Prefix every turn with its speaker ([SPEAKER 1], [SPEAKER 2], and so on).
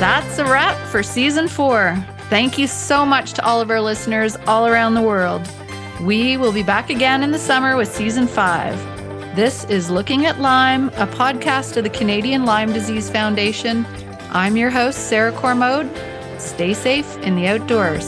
[SPEAKER 1] That's a wrap for season four. Thank you so much to all of our listeners all around the world. We will be back again in the summer with season five. This is Looking at Lyme, a podcast of the Canadian Lyme Disease Foundation. I'm your host, Sarah Cormode. Stay safe in the outdoors.